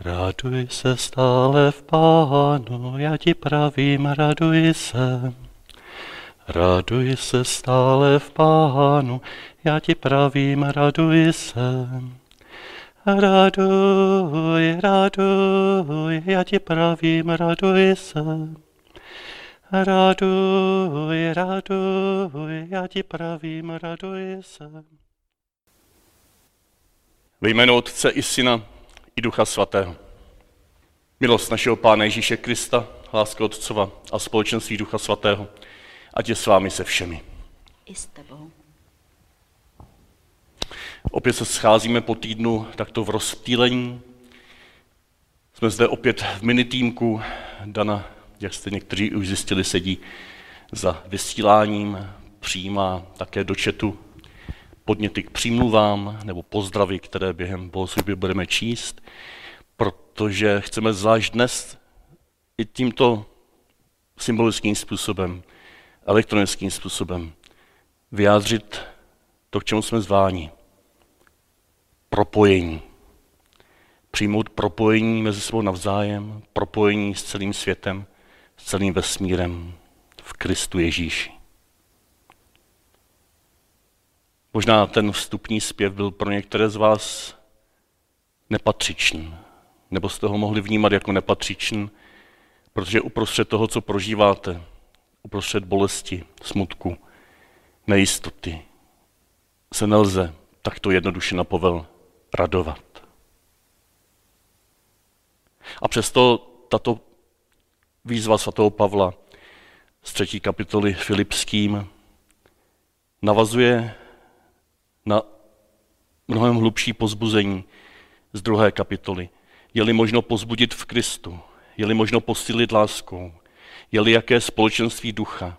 Raduj se stále v pánu, já ti pravím, raduj se. Raduj se stále v pánu, já ti pravím, raduj se. Raduj, raduj, já ti pravím, raduj se. Raduj, raduj, já ti pravím, raduj se. Ve jménu Otce i Syna i Ducha Svatého. Milost našeho Pána Ježíše Krista, láska Otcova a společenství Ducha Svatého, ať je s vámi se všemi. I s tebou. Opět se scházíme po týdnu takto v rozptýlení. Jsme zde opět v minitýmku. Dana, jak jste někteří už zjistili, sedí za vysíláním, přijímá také do četu podněty k přímluvám nebo pozdravy, které během bohoslužby budeme číst, protože chceme zvlášť dnes i tímto symbolickým způsobem, elektronickým způsobem vyjádřit to, k čemu jsme zváni. Propojení. Přijmout propojení mezi sebou navzájem, propojení s celým světem, s celým vesmírem v Kristu Ježíši. Možná ten vstupní zpěv byl pro některé z vás nepatřičný, nebo jste ho mohli vnímat jako nepatřičný, protože uprostřed toho, co prožíváte, uprostřed bolesti, smutku, nejistoty, se nelze takto jednoduše na povel radovat. A přesto tato výzva svatého Pavla z třetí kapitoly Filipským navazuje na mnohem hlubší pozbuzení z druhé kapitoly. Je-li možno pozbudit v Kristu, je-li možno posílit láskou, je-li jaké společenství ducha,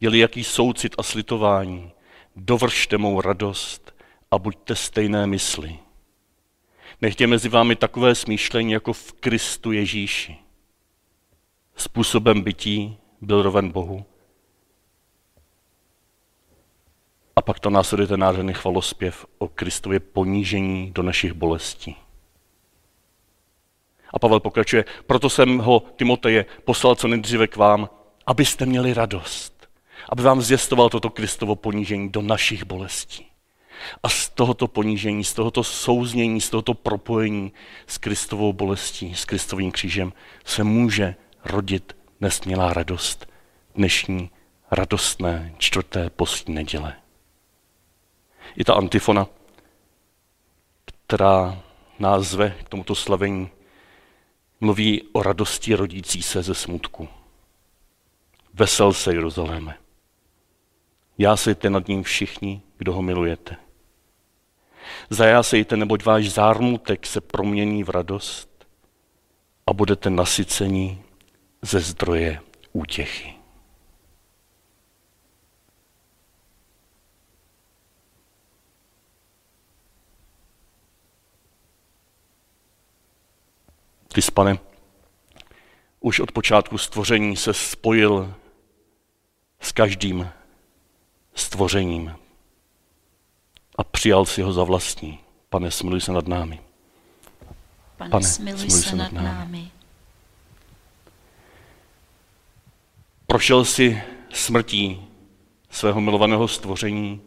je-li jaký soucit a slitování, dovršte mou radost a buďte stejné mysli. Nechtě mezi vámi takové smýšlení jako v Kristu Ježíši. Způsobem bytí byl roven Bohu, A pak to následuje ten nádherný chvalospěv o Kristově ponížení do našich bolestí. A Pavel pokračuje, proto jsem ho, Timoteje, poslal co nejdříve k vám, abyste měli radost. Aby vám zjistoval toto Kristovo ponížení do našich bolestí. A z tohoto ponížení, z tohoto souznění, z tohoto propojení s Kristovou bolestí, s Kristovým křížem se může rodit nesmělá radost dnešní radostné čtvrté postní neděle i ta antifona, která nás zve k tomuto slavení, mluví o radosti rodící se ze smutku. Vesel se, Jeruzaléme. Jásejte nad ním všichni, kdo ho milujete. Zajásejte, neboť váš zármutek se promění v radost a budete nasycení ze zdroje útěchy. Ty pane, už od počátku stvoření se spojil s každým stvořením a přijal si ho za vlastní. Pane, smiluj se nad námi. Pane, Pane smiluj, smiluj se, se nad námi. námi. Prošel si smrtí svého milovaného stvoření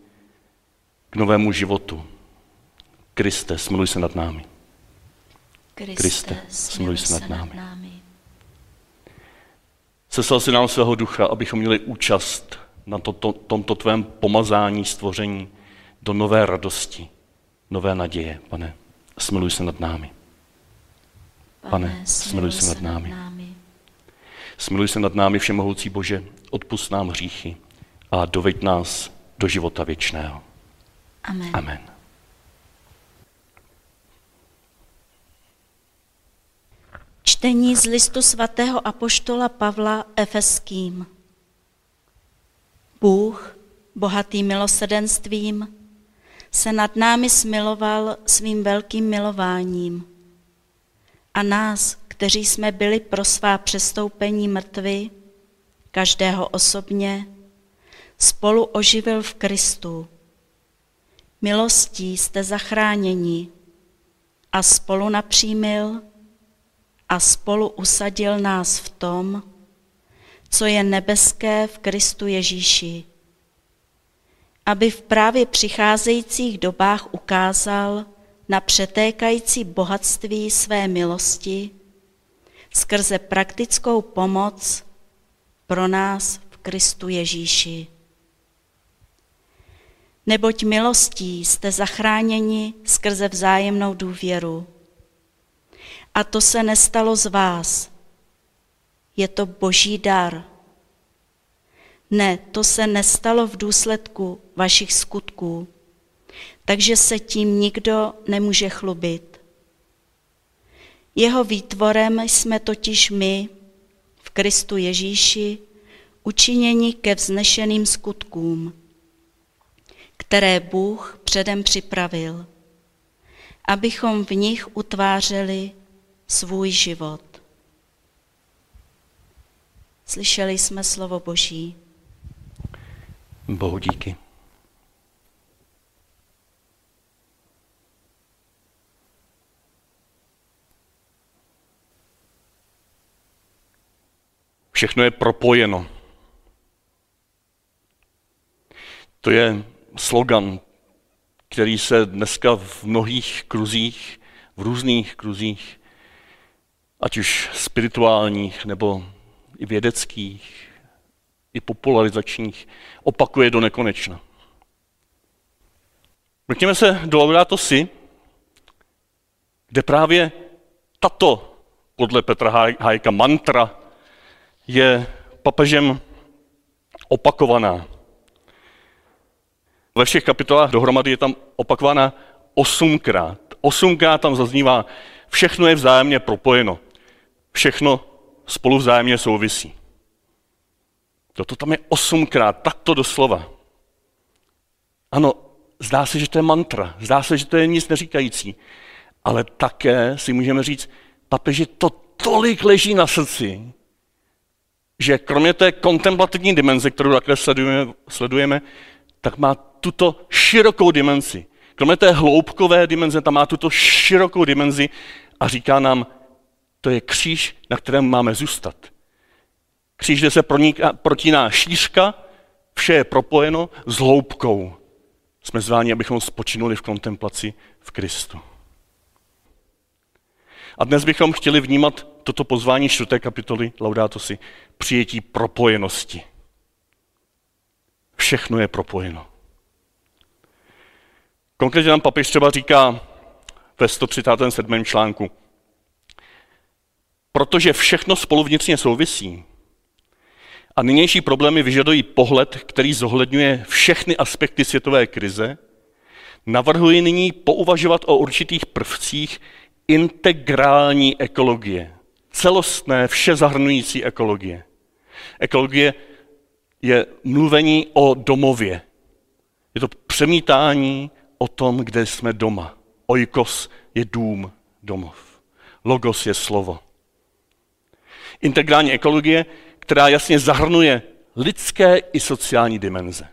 k novému životu. Kriste, smiluj se nad námi. Kriste, smiluj se nad námi. Seslal si nám svého ducha, abychom měli účast na to, to, tomto tvém pomazání stvoření do nové radosti, nové naděje. Pane, smiluj se nad námi. Pane, smiluj se nad námi. Smiluj se nad námi, Všemohoucí Bože, odpust nám hříchy a doveď nás do života věčného. Amen. Amen. Čtení z listu svatého apoštola Pavla Efeským. Bůh, bohatý milosedenstvím, se nad námi smiloval svým velkým milováním. A nás, kteří jsme byli pro svá přestoupení mrtvi, každého osobně, spolu oživil v Kristu. Milostí jste zachráněni a spolu napřímil a spolu usadil nás v tom, co je nebeské v Kristu Ježíši, aby v právě přicházejících dobách ukázal na přetékající bohatství své milosti skrze praktickou pomoc pro nás v Kristu Ježíši. Neboť milostí jste zachráněni skrze vzájemnou důvěru. A to se nestalo z vás. Je to boží dar. Ne, to se nestalo v důsledku vašich skutků, takže se tím nikdo nemůže chlubit. Jeho výtvorem jsme totiž my, v Kristu Ježíši, učiněni ke vznešeným skutkům, které Bůh předem připravil, abychom v nich utvářeli svůj život. Slyšeli jsme slovo Boží. Bohu díky. Všechno je propojeno. To je slogan, který se dneska v mnohých kruzích, v různých kruzích, ať už spirituálních nebo i vědeckých, i popularizačních, opakuje do nekonečna. Mrkněme se do Laudato Si, kde právě tato, podle Petra Hájka, mantra je papežem opakovaná. Ve všech kapitolách dohromady je tam opakovaná osmkrát. Osmkrát tam zaznívá, všechno je vzájemně propojeno. Všechno spolu vzájemně souvisí. Toto tam je osmkrát, takto doslova. Ano, zdá se, že to je mantra, zdá se, že to je nic neříkající, ale také si můžeme říct, papeži, to tolik leží na srdci, že kromě té kontemplativní dimenze, kterou takhle sledujeme, sledujeme, tak má tuto širokou dimenzi. Kromě té hloubkové dimenze, tam má tuto širokou dimenzi a říká nám, to je kříž, na kterém máme zůstat. Kříž, kde se proniká, protíná šířka, vše je propojeno s hloubkou. Jsme zváni, abychom spočinuli v kontemplaci v Kristu. A dnes bychom chtěli vnímat toto pozvání čtvrté kapitoly Laudato si, přijetí propojenosti. Všechno je propojeno. Konkrétně nám papež třeba říká ve 137. článku, protože všechno spolu vnitřně souvisí a nynější problémy vyžadují pohled, který zohledňuje všechny aspekty světové krize, navrhuji nyní pouvažovat o určitých prvcích integrální ekologie, celostné, vše zahrnující ekologie. Ekologie je mluvení o domově. Je to přemítání o tom, kde jsme doma. Oikos je dům, domov. Logos je slovo. Integrální ekologie, která jasně zahrnuje lidské i sociální dimenze.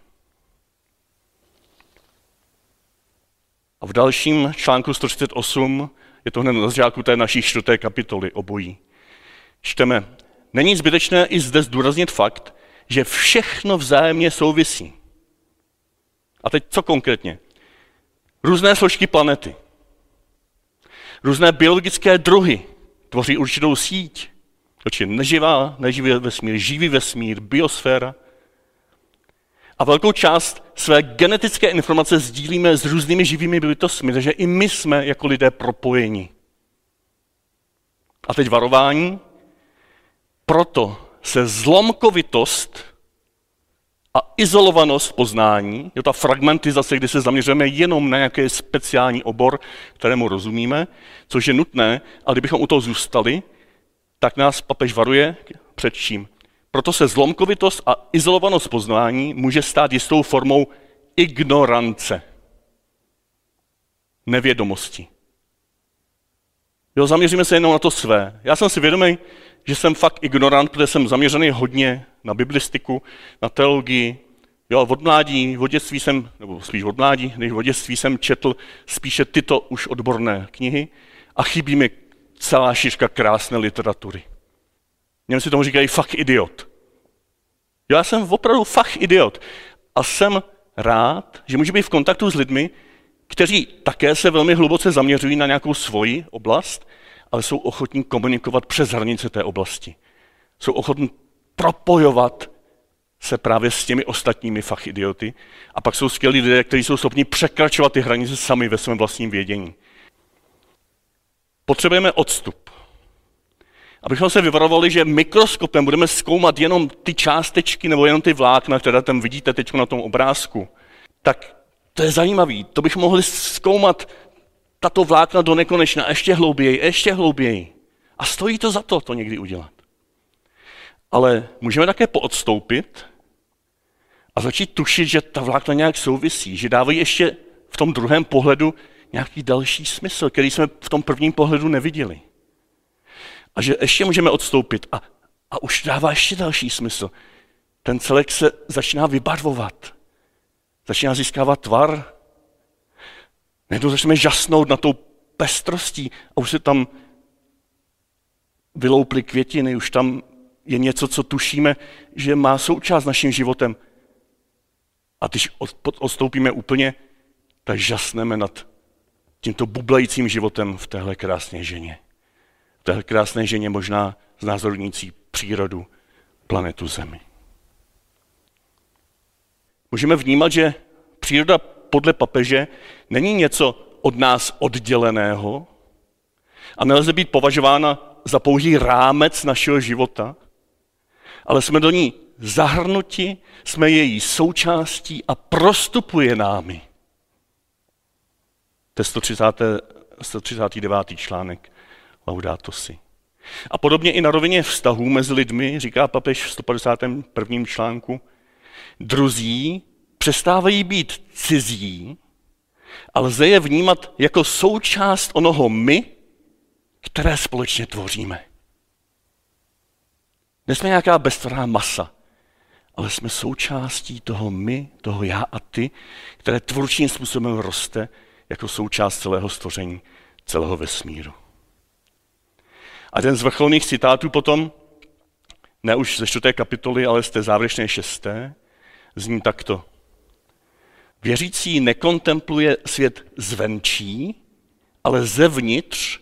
A v dalším článku 138 je to hned na začátku té naší čtvrté kapitoly obojí. Čteme, není zbytečné i zde zdůraznit fakt, že všechno vzájemně souvisí. A teď co konkrétně? Různé složky planety, různé biologické druhy tvoří určitou síť. Je neživá, neživý vesmír, živý vesmír, biosféra. A velkou část své genetické informace sdílíme s různými živými bytostmi, takže i my jsme jako lidé propojeni. A teď varování. Proto se zlomkovitost a izolovanost poznání, je ta fragmentizace, kdy se zaměřujeme jenom na nějaký speciální obor, kterému rozumíme, což je nutné, ale kdybychom u toho zůstali, tak nás papež varuje před čím? Proto se zlomkovitost a izolovanost poznání může stát jistou formou ignorance, nevědomosti. Jo, zaměříme se jenom na to své. Já jsem si vědomý, že jsem fakt ignorant, protože jsem zaměřený hodně na biblistiku, na teologii. Jo, od mládí, od dětství jsem, nebo spíš od mládí, než od dětství jsem četl spíše tyto už odborné knihy a chybí mi celá šířka krásné literatury. Němci tomu říkají fakt idiot. Já jsem opravdu fakt idiot. A jsem rád, že můžu být v kontaktu s lidmi, kteří také se velmi hluboce zaměřují na nějakou svoji oblast, ale jsou ochotní komunikovat přes hranice té oblasti. Jsou ochotní propojovat se právě s těmi ostatními fach idioty. A pak jsou skvělí lidé, kteří jsou schopni překračovat ty hranice sami ve svém vlastním vědění. Potřebujeme odstup. Abychom se vyvarovali, že mikroskopem budeme zkoumat jenom ty částečky nebo jenom ty vlákna, které tam vidíte teď na tom obrázku, tak to je zajímavé. To bychom mohli zkoumat tato vlákna do nekonečna, ještě hlouběji, ještě hlouběji. A stojí to za to, to někdy udělat. Ale můžeme také poodstoupit a začít tušit, že ta vlákna nějak souvisí, že dávají ještě v tom druhém pohledu nějaký další smysl, který jsme v tom prvním pohledu neviděli. A že ještě můžeme odstoupit a, a už dává ještě další smysl. Ten celek se začíná vybarvovat. Začíná získávat tvar. Najednou začneme žasnout na tou pestrostí a už se tam vylouply květiny, už tam je něco, co tušíme, že má součást naším životem. A když odstoupíme úplně, tak žasneme nad tímto bublajícím životem v téhle krásné ženě. V téhle krásné ženě možná znázornící přírodu, planetu Zemi. Můžeme vnímat, že příroda podle papeže není něco od nás odděleného a nelze být považována za pouhý rámec našeho života, ale jsme do ní zahrnuti, jsme její součástí a prostupuje námi. To je 130, 139. článek Laudato si. A podobně i na rovině vztahů mezi lidmi, říká papež v 151. článku, druzí přestávají být cizí a lze je vnímat jako součást onoho my, které společně tvoříme. Nejsme nějaká bezstranná masa, ale jsme součástí toho my, toho já a ty, které tvůrčím způsobem roste jako součást celého stvoření, celého vesmíru. A ten z vrcholných citátů potom, ne už ze čtvrté kapitoly, ale z té závěrečné šesté, zní takto. Věřící nekontempluje svět zvenčí, ale zevnitř,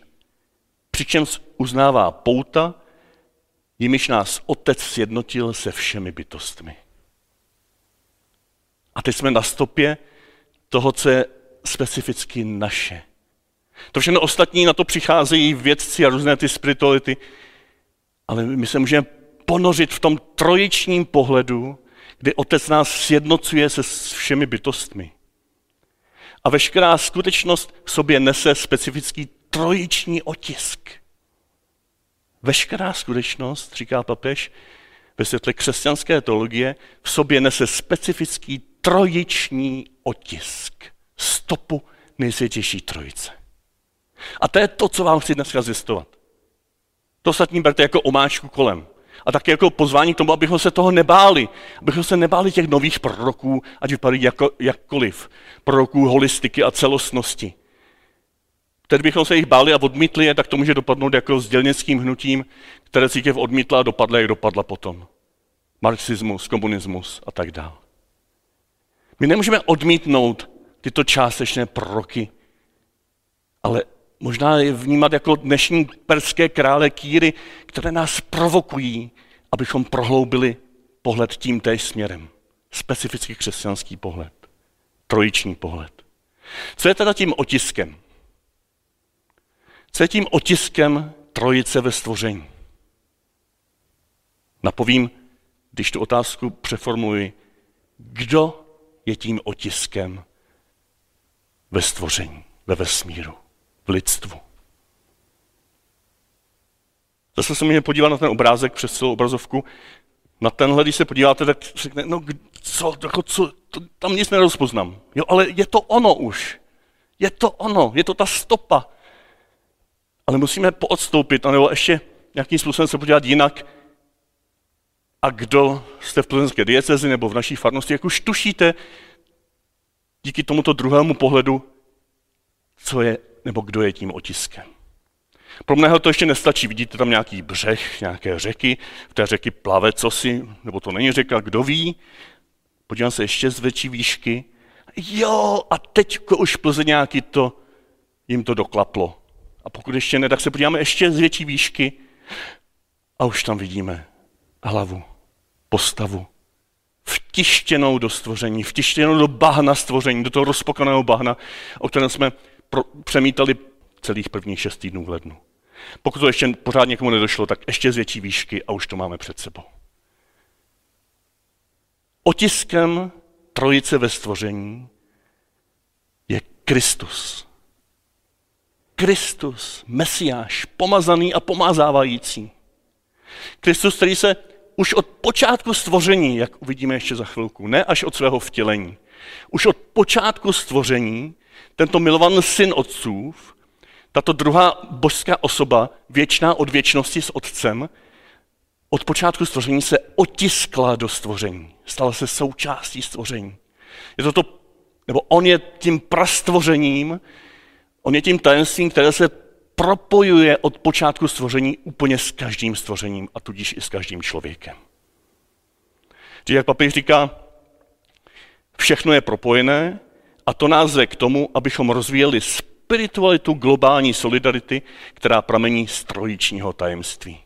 přičemž uznává pouta, jimiž nás Otec sjednotil se všemi bytostmi. A teď jsme na stopě toho, co je specificky naše. To všechno ostatní na to přicházejí vědci a různé ty spirituality, ale my se můžeme ponořit v tom trojičním pohledu, kdy Otec nás sjednocuje se všemi bytostmi. A veškerá skutečnost v sobě nese specifický trojiční otisk. Veškerá skutečnost, říká papež, ve světle křesťanské teologie, v sobě nese specifický trojiční otisk. Stopu nejsvětější trojice. A to je to, co vám chci dneska zjistovat. To ostatní berte jako omáčku kolem. A také jako pozvání k tomu, abychom se toho nebáli. Abychom se nebáli těch nových proroků, ať vypadají jako, jakkoliv. Proroků holistiky a celostnosti. Teď bychom se jich báli a odmítli je, tak to může dopadnout jako s dělnickým hnutím, které církev odmítla a dopadla, jak dopadla potom. Marxismus, komunismus a tak dále. My nemůžeme odmítnout tyto částečné proroky, ale možná je vnímat jako dnešní perské krále Kýry, které nás provokují, abychom prohloubili pohled tím též směrem. Specifický křesťanský pohled. Trojiční pohled. Co je teda tím otiskem? Co je tím otiskem trojice ve stvoření? Napovím, když tu otázku přeformuluji, kdo je tím otiskem ve stvoření, ve vesmíru, v lidstvu. Zase se můžeme podívat na ten obrázek přes celou obrazovku. Na tenhle, když se podíváte, tak řekne, no co, jako co, to, tam nic nerozpoznám. Jo, ale je to ono už. Je to ono, je to ta stopa. Ale musíme poodstoupit, nebo ještě nějakým způsobem se podívat jinak. A kdo jste v plzeňské diecezi nebo v naší farnosti, jak už tušíte, díky tomuto druhému pohledu, co je nebo kdo je tím otiskem. Pro mého to ještě nestačí. Vidíte tam nějaký břeh, nějaké řeky, v té řeky plave cosi, nebo to není řeka, kdo ví. Podívám se ještě z větší výšky. Jo, a teď už nějaký to, jim to doklaplo. A pokud ještě ne, tak se podíváme ještě z větší výšky a už tam vidíme hlavu, postavu, vtištěnou do stvoření, vtištěnou do bahna stvoření, do toho rozpokaného bahna, o kterém jsme pro, přemítali celých prvních šest týdnů v lednu. Pokud to ještě pořád někomu nedošlo, tak ještě z větší výšky a už to máme před sebou. Otiskem trojice ve stvoření je Kristus. Kristus, Mesiáš, pomazaný a pomázávající. Kristus, který se už od počátku stvoření, jak uvidíme ještě za chvilku, ne až od svého vtělení, už od počátku stvoření, tento milovaný syn otcův, tato druhá božská osoba, věčná od věčnosti s otcem, od počátku stvoření se otiskla do stvoření. Stala se součástí stvoření. Je to to, nebo on je tím prastvořením, on je tím tajemstvím, které se propojuje od počátku stvoření úplně s každým stvořením a tudíž i s každým člověkem. Že jak papež říká, všechno je propojené a to nás k tomu, abychom rozvíjeli spiritualitu globální solidarity, která pramení z trojičního tajemství.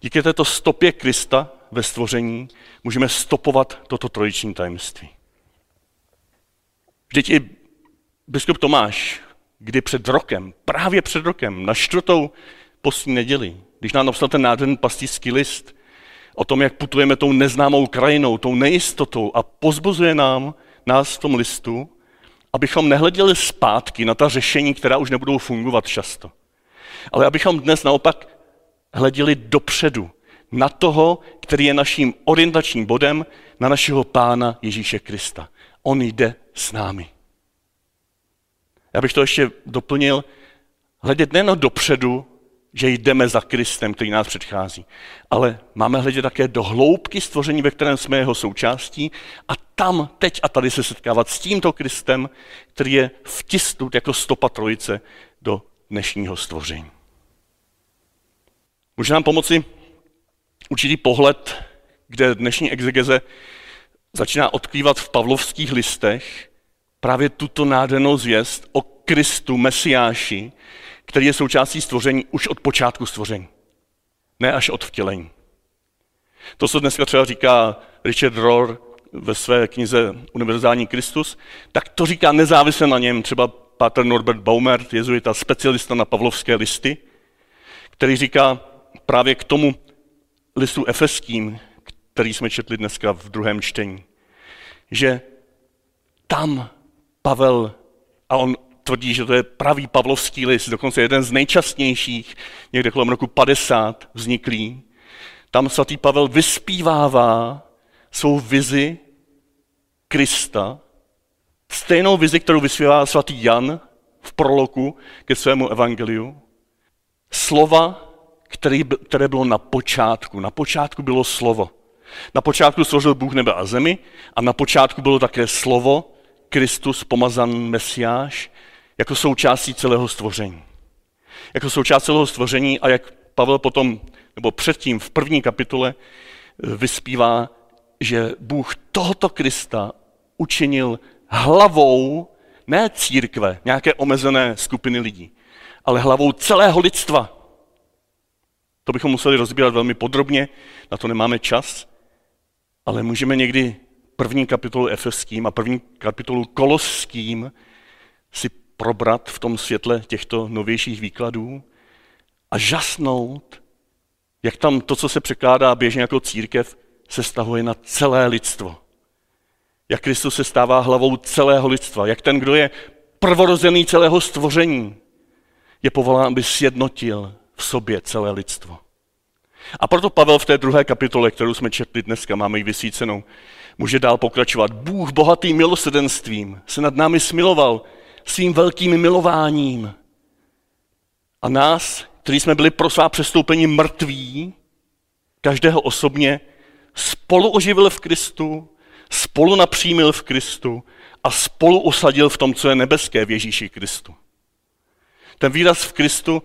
Díky této stopě Krista ve stvoření můžeme stopovat toto trojiční tajemství. Vždyť i biskup Tomáš kdy před rokem, právě před rokem, na čtvrtou postní neděli, když nám napsal ten nádherný pastýřský list o tom, jak putujeme tou neznámou krajinou, tou nejistotou a pozbuzuje nám, nás v tom listu, abychom nehleděli zpátky na ta řešení, která už nebudou fungovat často. Ale abychom dnes naopak hleděli dopředu, na toho, který je naším orientačním bodem, na našeho pána Ježíše Krista. On jde s námi. Já bych to ještě doplnil, hledět nejen dopředu, že jdeme za Kristem, který nás předchází, ale máme hledět také do hloubky stvoření, ve kterém jsme jeho součástí a tam, teď a tady se setkávat s tímto Kristem, který je vtisnut jako stopa trojice do dnešního stvoření. Může nám pomoci určitý pohled, kde dnešní exegeze začíná odkrývat v pavlovských listech, právě tuto nádhernou zvěst o Kristu, Mesiáši, který je součástí stvoření už od počátku stvoření. Ne až od vtělení. To, co dneska třeba říká Richard Rohr ve své knize Univerzální Kristus, tak to říká nezávisle na něm třeba Pater Norbert Baumert, jezuita, specialista na pavlovské listy, který říká právě k tomu listu efeským, který jsme četli dneska v druhém čtení, že tam Pavel, a on tvrdí, že to je pravý pavlovský list, dokonce jeden z nejčastnějších, někde kolem roku 50 vzniklý. Tam svatý Pavel vyspívává svou vizi Krista, stejnou vizi, kterou vyspívá svatý Jan v proloku ke svému evangeliu. Slova, který, které bylo na počátku. Na počátku bylo slovo. Na počátku stvořil Bůh nebe a zemi a na počátku bylo také slovo, Kristus, pomazan Mesiáš, jako součástí celého stvoření. Jako součást celého stvoření a jak Pavel potom, nebo předtím v první kapitole vyspívá, že Bůh tohoto Krista učinil hlavou ne církve, nějaké omezené skupiny lidí, ale hlavou celého lidstva. To bychom museli rozbírat velmi podrobně, na to nemáme čas, ale můžeme někdy první kapitolu Efeským a první kapitolu Koloským si probrat v tom světle těchto novějších výkladů a žasnout, jak tam to, co se překládá běžně jako církev, se stahuje na celé lidstvo. Jak Kristus se stává hlavou celého lidstva. Jak ten, kdo je prvorozený celého stvoření, je povolán, aby sjednotil v sobě celé lidstvo. A proto Pavel v té druhé kapitole, kterou jsme četli dneska, máme ji vysvícenou, může dál pokračovat. Bůh bohatým milosedenstvím se nad námi smiloval svým velkým milováním. A nás, kteří jsme byli pro svá přestoupení mrtví, každého osobně, spolu oživil v Kristu, spolu napřímil v Kristu a spolu usadil v tom, co je nebeské v Ježíši Kristu. Ten výraz v Kristu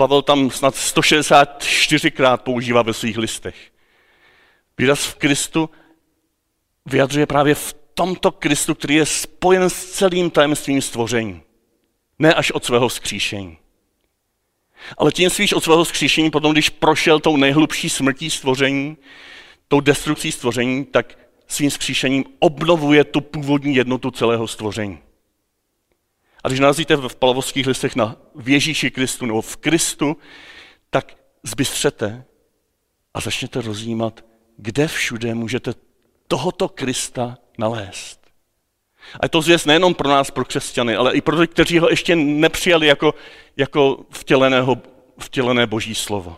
Pavel tam snad 164krát používá ve svých listech. Výraz v Kristu vyjadřuje právě v tomto Kristu, který je spojen s celým tajemstvím stvoření. Ne až od svého skříšení. Ale tím spíš od svého skříšení, potom když prošel tou nejhlubší smrtí stvoření, tou destrukcí stvoření, tak svým skříšením obnovuje tu původní jednotu celého stvoření. A když narazíte v palavovských listech na Ježíši Kristu nebo v Kristu, tak zbystřete a začněte rozjímat, kde všude můžete tohoto Krista nalézt. A je to zvěst nejenom pro nás, pro křesťany, ale i pro ty, kteří ho ještě nepřijali jako, jako vtěleného, vtělené boží slovo.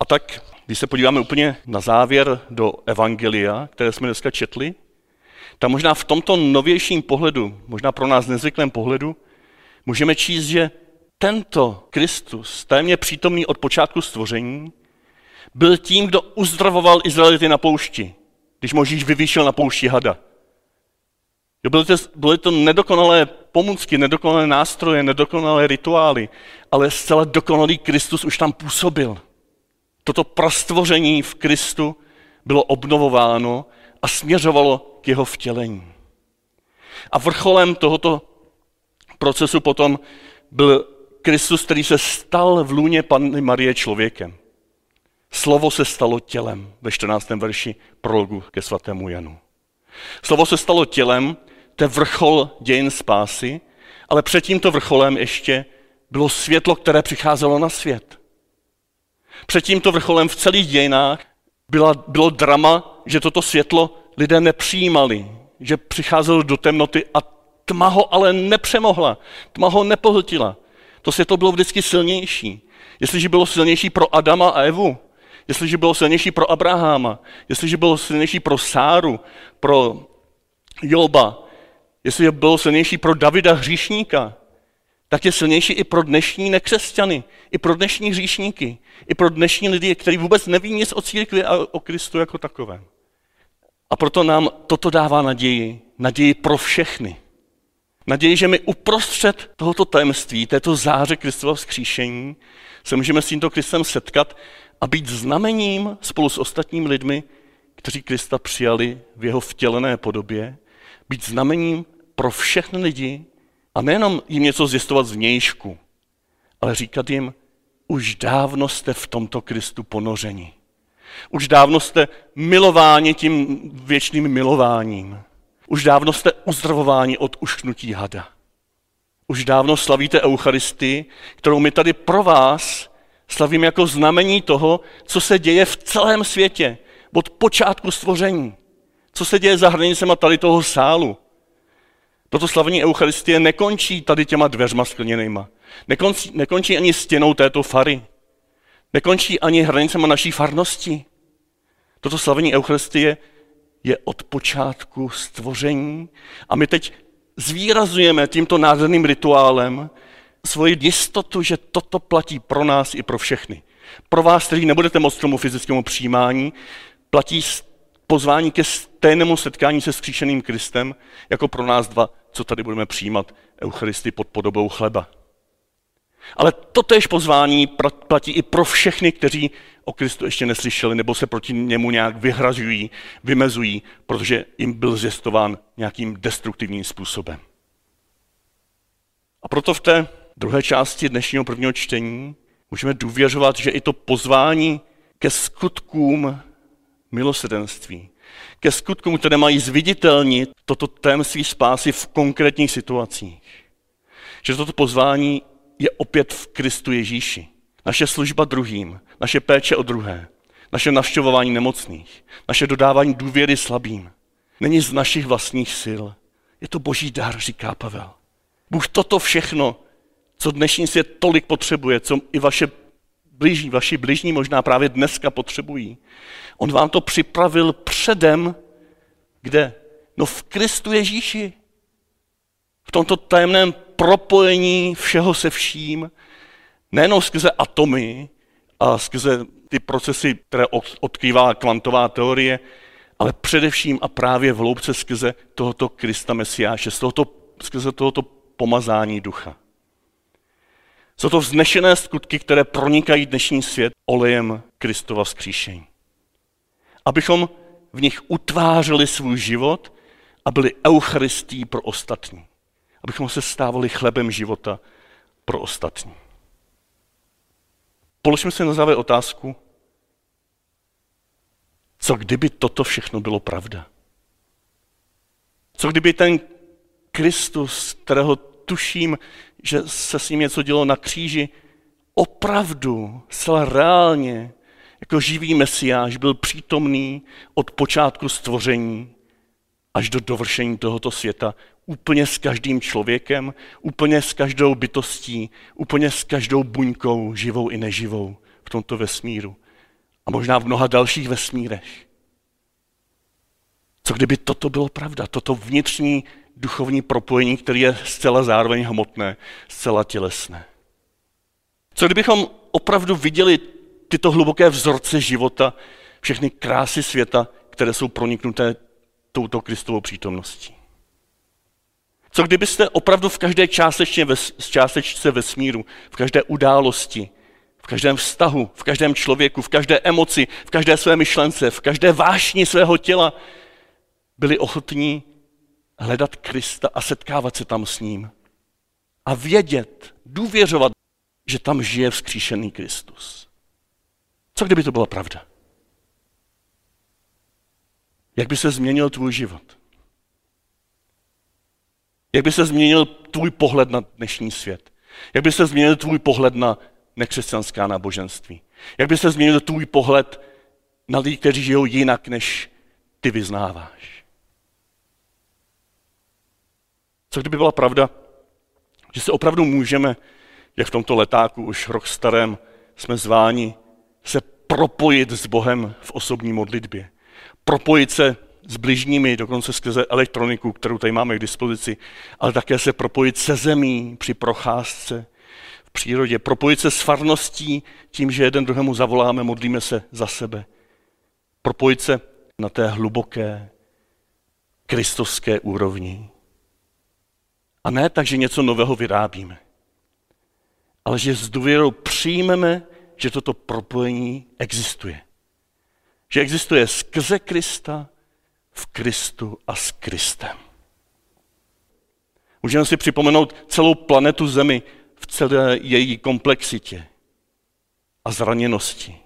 A tak, když se podíváme úplně na závěr do Evangelia, které jsme dneska četli, tak možná v tomto novějším pohledu, možná pro nás nezvyklém pohledu, můžeme číst, že tento Kristus, tajemně přítomný od počátku stvoření, byl tím, kdo uzdravoval Izraelity na poušti, když Možíš vyvýšil na poušti hada. Byly to, byly to nedokonalé pomůcky, nedokonalé nástroje, nedokonalé rituály, ale zcela dokonalý Kristus už tam působil. Toto prostvoření v Kristu bylo obnovováno a směřovalo k jeho vtělení. A vrcholem tohoto procesu potom byl Kristus, který se stal v lůně Panny Marie člověkem. Slovo se stalo tělem ve 14. verši prologu ke svatému Janu. Slovo se stalo tělem, to je vrchol dějin spásy, ale před tímto vrcholem ještě bylo světlo, které přicházelo na svět. Před tímto vrcholem v celých dějinách byla, bylo drama, že toto světlo lidé nepřijímali, že přicházelo do temnoty a tma ho ale nepřemohla, tma ho nepohltila. To světlo bylo vždycky silnější. Jestliže bylo silnější pro Adama a Evu, jestliže bylo silnější pro Abraháma, jestliže bylo silnější pro Sáru, pro Joba, jestliže bylo silnější pro Davida hříšníka, tak je silnější i pro dnešní nekřesťany, i pro dnešní hříšníky, i pro dnešní lidi, kteří vůbec neví nic o církvi a o Kristu jako takovém. A proto nám toto dává naději, naději pro všechny. Naději, že my uprostřed tohoto tajemství, této záře Kristova vzkříšení, se můžeme s tímto Kristem setkat a být znamením spolu s ostatními lidmi, kteří Krista přijali v jeho vtělené podobě, být znamením pro všechny lidi a nejenom jim něco zjistovat zvnějšku, ale říkat jim, už dávno jste v tomto Kristu ponořeni. Už dávno jste milováni tím věčným milováním. Už dávno jste uzdravováni od ušknutí hada. Už dávno slavíte Eucharistii, kterou my tady pro vás slavíme jako znamení toho, co se děje v celém světě, od počátku stvoření. Co se děje za hranicema tady toho sálu. Toto slavení Eucharistie nekončí tady těma dveřma skleněnýma. Nekončí, nekončí ani stěnou této fary. Nekončí ani hranicema naší farnosti. Toto slavení Eucharistie je od počátku stvoření a my teď zvýrazujeme tímto nádherným rituálem svoji jistotu, že toto platí pro nás i pro všechny. Pro vás, kteří nebudete moct tomu fyzickému přijímání, platí pozvání ke stejnému setkání se skříšeným Kristem, jako pro nás dva, co tady budeme přijímat Eucharisty pod podobou chleba. Ale totéž pozvání platí i pro všechny, kteří o Kristu ještě neslyšeli nebo se proti němu nějak vyhražují, vymezují, protože jim byl zjistován nějakým destruktivním způsobem. A proto v té druhé části dnešního prvního čtení můžeme důvěřovat, že i to pozvání ke skutkům milosedenství, ke skutkům, které mají zviditelnit toto témství spásy v konkrétních situacích. Že toto pozvání je opět v Kristu Ježíši. Naše služba druhým, naše péče o druhé, naše navštěvování nemocných, naše dodávání důvěry slabým. Není z našich vlastních sil. Je to boží dar, říká Pavel. Bůh toto všechno, co dnešní svět tolik potřebuje, co i vaše blížní, vaši blížní možná právě dneska potřebují. On vám to připravil předem, kde? No v Kristu Ježíši. V tomto tajemném propojení všeho se vším, nejenom skrze atomy a skrze ty procesy, které odkrývá kvantová teorie, ale především a právě v hloubce skrze tohoto Krista Mesiáše, z tohoto, skrze tohoto pomazání ducha. Jsou to vznešené skutky, které pronikají dnešní svět olejem Kristova vzkříšení. Abychom v nich utvářeli svůj život a byli eucharistí pro ostatní. Abychom se stávali chlebem života pro ostatní. Položme si na závěr otázku, co kdyby toto všechno bylo pravda? Co kdyby ten Kristus, kterého tuším, že se s ním něco dělo na kříži, opravdu, zcela reálně, jako živý mesiáš byl přítomný od počátku stvoření až do dovršení tohoto světa, úplně s každým člověkem, úplně s každou bytostí, úplně s každou buňkou, živou i neživou v tomto vesmíru. A možná v mnoha dalších vesmírech. Co kdyby toto bylo pravda, toto vnitřní duchovní propojení, které je zcela zároveň hmotné, zcela tělesné. Co kdybychom opravdu viděli tyto hluboké vzorce života, všechny krásy světa, které jsou proniknuté touto Kristovou přítomností. Co kdybyste opravdu v každé částečně ves, částečce vesmíru, v každé události, v každém vztahu, v každém člověku, v každé emoci, v každé své myšlence, v každé vášni svého těla byli ochotní hledat Krista a setkávat se tam s ním. A vědět, důvěřovat, že tam žije vzkříšený Kristus. Co kdyby to byla pravda? Jak by se změnil tvůj život? Jak by se změnil tvůj pohled na dnešní svět? Jak by se změnil tvůj pohled na nekřesťanská náboženství? Jak by se změnil tvůj pohled na lidi, kteří žijou jinak, než ty vyznáváš? Co kdyby byla pravda, že se opravdu můžeme, jak v tomto letáku už rok starém, jsme zváni se propojit s Bohem v osobní modlitbě. Propojit se s bližními, dokonce skrze elektroniku, kterou tady máme k dispozici, ale také se propojit se zemí při procházce v přírodě. Propojit se s farností tím, že jeden druhému zavoláme, modlíme se za sebe. Propojit se na té hluboké kristovské úrovni. A ne tak, že něco nového vyrábíme, ale že s důvěrou přijmeme, že toto propojení existuje. Že existuje skrze Krista, v Kristu a s Kristem. Můžeme si připomenout celou planetu Zemi v celé její komplexitě a zraněnosti.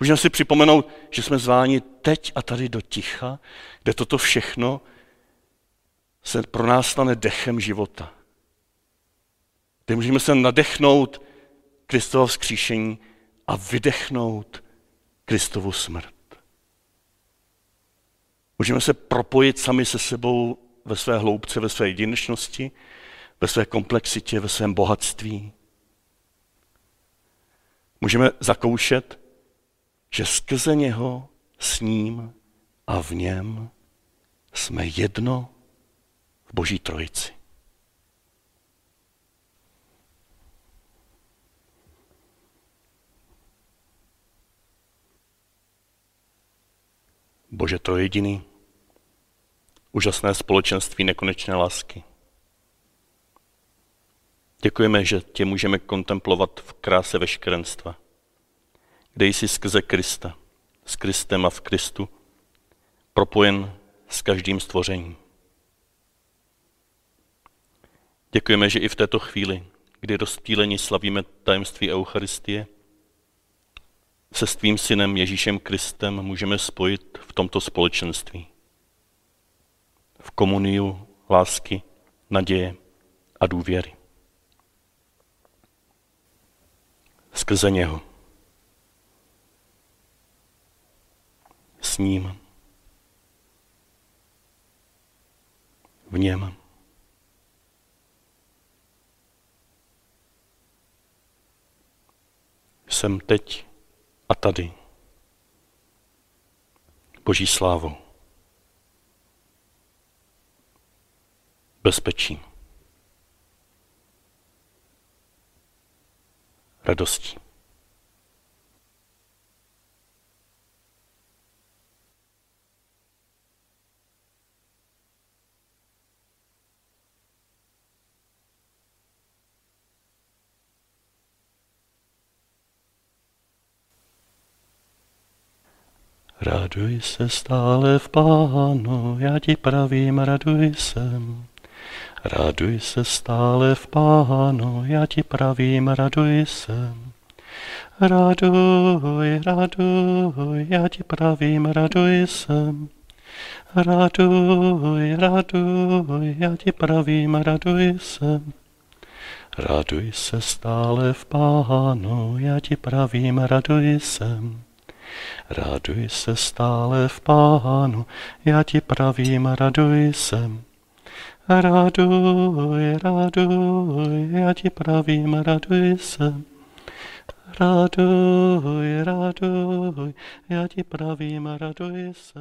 Můžeme si připomenout, že jsme zváni teď a tady do ticha, kde toto všechno se pro nás stane dechem života. Kde můžeme se nadechnout Kristovo vzkříšení a vydechnout Kristovu smrt. Můžeme se propojit sami se sebou ve své hloubce, ve své jedinečnosti, ve své komplexitě, ve svém bohatství. Můžeme zakoušet, že skrze něho, s ním a v něm jsme jedno Boží trojici. Bože to jediný, úžasné společenství nekonečné lásky. Děkujeme, že tě můžeme kontemplovat v kráse veškerenstva, kde jsi skrze Krista, s Kristem a v Kristu, propojen s každým stvořením. Děkujeme, že i v této chvíli, kdy rozptýlení slavíme tajemství Eucharistie, se s tvým synem Ježíšem Kristem můžeme spojit v tomto společenství. V komuniu lásky, naděje a důvěry. Skrze něho. S ním. V něm. Jsem teď a tady. Boží slávu. Bezpečí. Radostí. Raduj se stále v pánu, já ti pravím, raduj se. Raduj se stále v pánu, já ti pravím, raduj se. Raduj, raduj, já ti pravím, raduj se. Raduj, raduj, já ti pravím, raduj se. Raduj se stále v pánu, já ti pravím, raduj se. Raduj se stále v pánu, já ti pravím, raduj se. Raduj, raduj, já ti pravím, raduj se. Raduj, raduj, já ti pravím, raduj se.